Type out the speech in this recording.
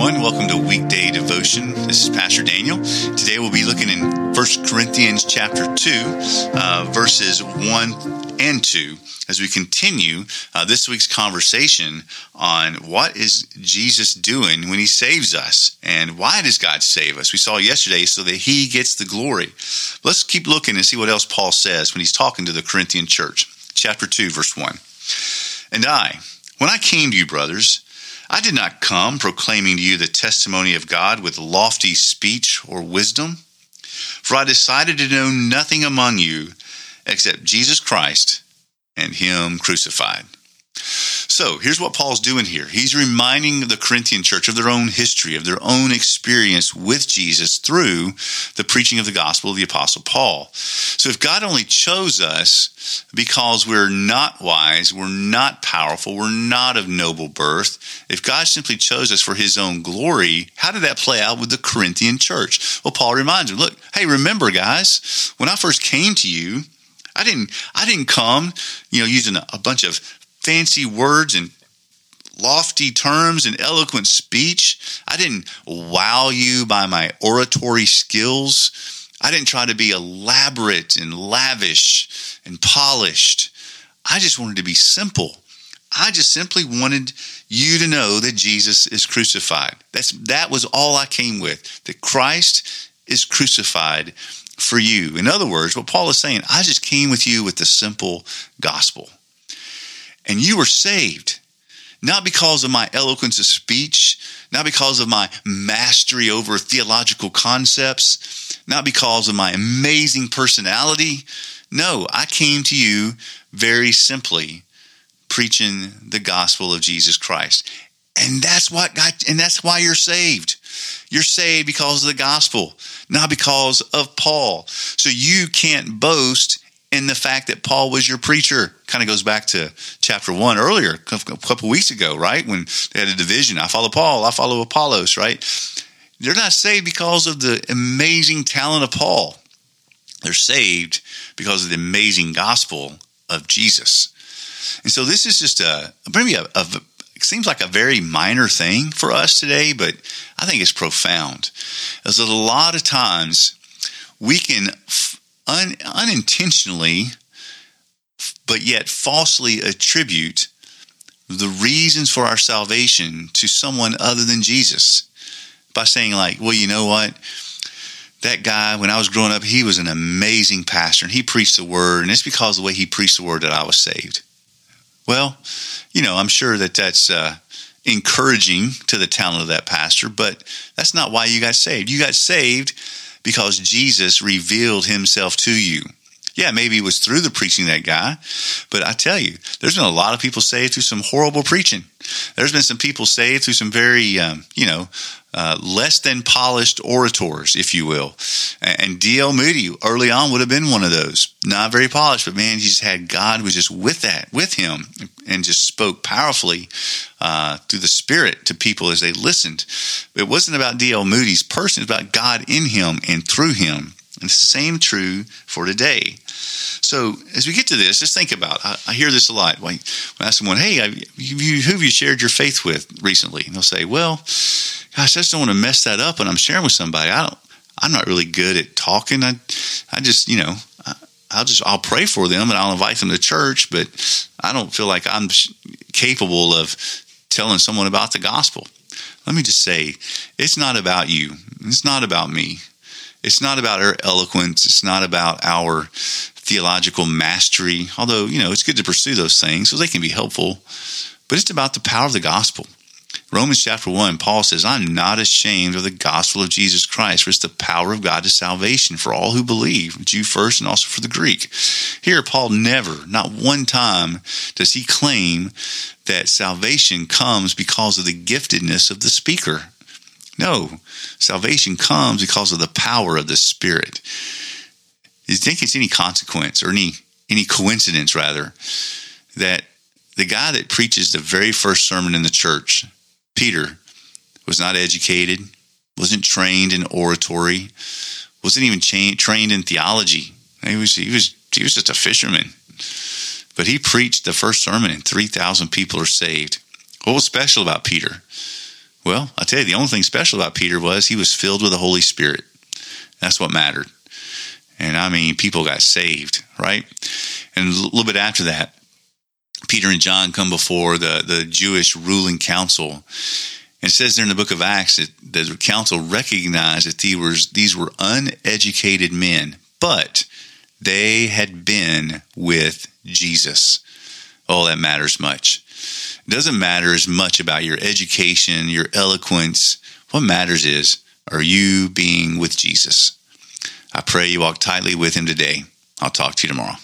everyone. Welcome to Weekday Devotion. This is Pastor Daniel. Today we'll be looking in 1 Corinthians chapter 2, uh, verses 1 and 2, as we continue uh, this week's conversation on what is Jesus doing when he saves us and why does God save us? We saw yesterday so that he gets the glory. Let's keep looking and see what else Paul says when he's talking to the Corinthian church. Chapter 2, verse 1. And I, when I came to you, brothers, I did not come proclaiming to you the testimony of God with lofty speech or wisdom, for I decided to know nothing among you except Jesus Christ and Him crucified. So here's what Paul's doing here. He's reminding the Corinthian church of their own history, of their own experience with Jesus through the preaching of the gospel of the Apostle Paul. So if God only chose us because we're not wise, we're not powerful, we're not of noble birth, if God simply chose us for his own glory, how did that play out with the Corinthian church? Well, Paul reminds them, look, hey, remember, guys, when I first came to you, I didn't I didn't come, you know, using a, a bunch of fancy words and lofty terms and eloquent speech. I didn't wow you by my oratory skills. I didn't try to be elaborate and lavish and polished. I just wanted to be simple. I just simply wanted you to know that Jesus is crucified. That's that was all I came with. That Christ is crucified for you. In other words, what Paul is saying, I just came with you with the simple gospel. And you were saved, not because of my eloquence of speech, not because of my mastery over theological concepts, not because of my amazing personality. No, I came to you very simply preaching the gospel of Jesus Christ. And that's what got, and that's why you're saved. You're saved because of the gospel, not because of Paul. So you can't boast in the fact that Paul was your preacher. Kind of goes back to chapter one earlier, a couple weeks ago, right? When they had a division. I follow Paul, I follow Apollos, right? They're not saved because of the amazing talent of Paul. They're saved because of the amazing gospel of Jesus. And so this is just a maybe a, a seems like a very minor thing for us today, but I think it's profound. As a lot of times we can un, unintentionally, but yet falsely attribute the reasons for our salvation to someone other than Jesus by saying, like, well, you know what? That guy, when I was growing up, he was an amazing pastor and he preached the word, and it's because the way he preached the word that I was saved. Well, you know, I'm sure that that's uh, encouraging to the talent of that pastor, but that's not why you got saved. You got saved because Jesus revealed himself to you. Yeah, maybe it was through the preaching that guy, but I tell you, there's been a lot of people saved through some horrible preaching. There's been some people saved through some very, um, you know, uh, less than polished orators, if you will. And D.L. Moody early on would have been one of those. Not very polished, but man, he just had God was just with that, with him, and just spoke powerfully uh, through the Spirit to people as they listened. It wasn't about D.L. Moody's person, it's about God in him and through him. And it's the same true for today. So as we get to this, just think about. I, I hear this a lot. When I ask someone, "Hey, have you, who have you shared your faith with recently?" And they'll say, "Well, gosh, I just don't want to mess that up when I'm sharing with somebody. I don't. I'm not really good at talking. I, I just, you know, I, I'll just I'll pray for them and I'll invite them to church, but I don't feel like I'm capable of telling someone about the gospel." Let me just say, it's not about you. It's not about me. It's not about our eloquence. It's not about our theological mastery, although, you know, it's good to pursue those things so they can be helpful. But it's about the power of the gospel. Romans chapter 1, Paul says, I'm not ashamed of the gospel of Jesus Christ, for it's the power of God to salvation for all who believe, Jew first and also for the Greek. Here, Paul never, not one time, does he claim that salvation comes because of the giftedness of the speaker. No, salvation comes because of the power of the Spirit. Do you think it's any consequence or any any coincidence rather that the guy that preaches the very first sermon in the church, Peter, was not educated, wasn't trained in oratory, wasn't even cha- trained in theology. He was he was he was just a fisherman. But he preached the first sermon and 3,000 people are saved. What was special about Peter? Well, I tell you, the only thing special about Peter was he was filled with the Holy Spirit. That's what mattered. And I mean, people got saved, right? And a little bit after that, Peter and John come before the, the Jewish ruling council. And it says there in the book of Acts that the council recognized that these were, these were uneducated men, but they had been with Jesus. Oh, that matters much. It doesn't matter as much about your education, your eloquence. What matters is, are you being with Jesus? I pray you walk tightly with him today. I'll talk to you tomorrow.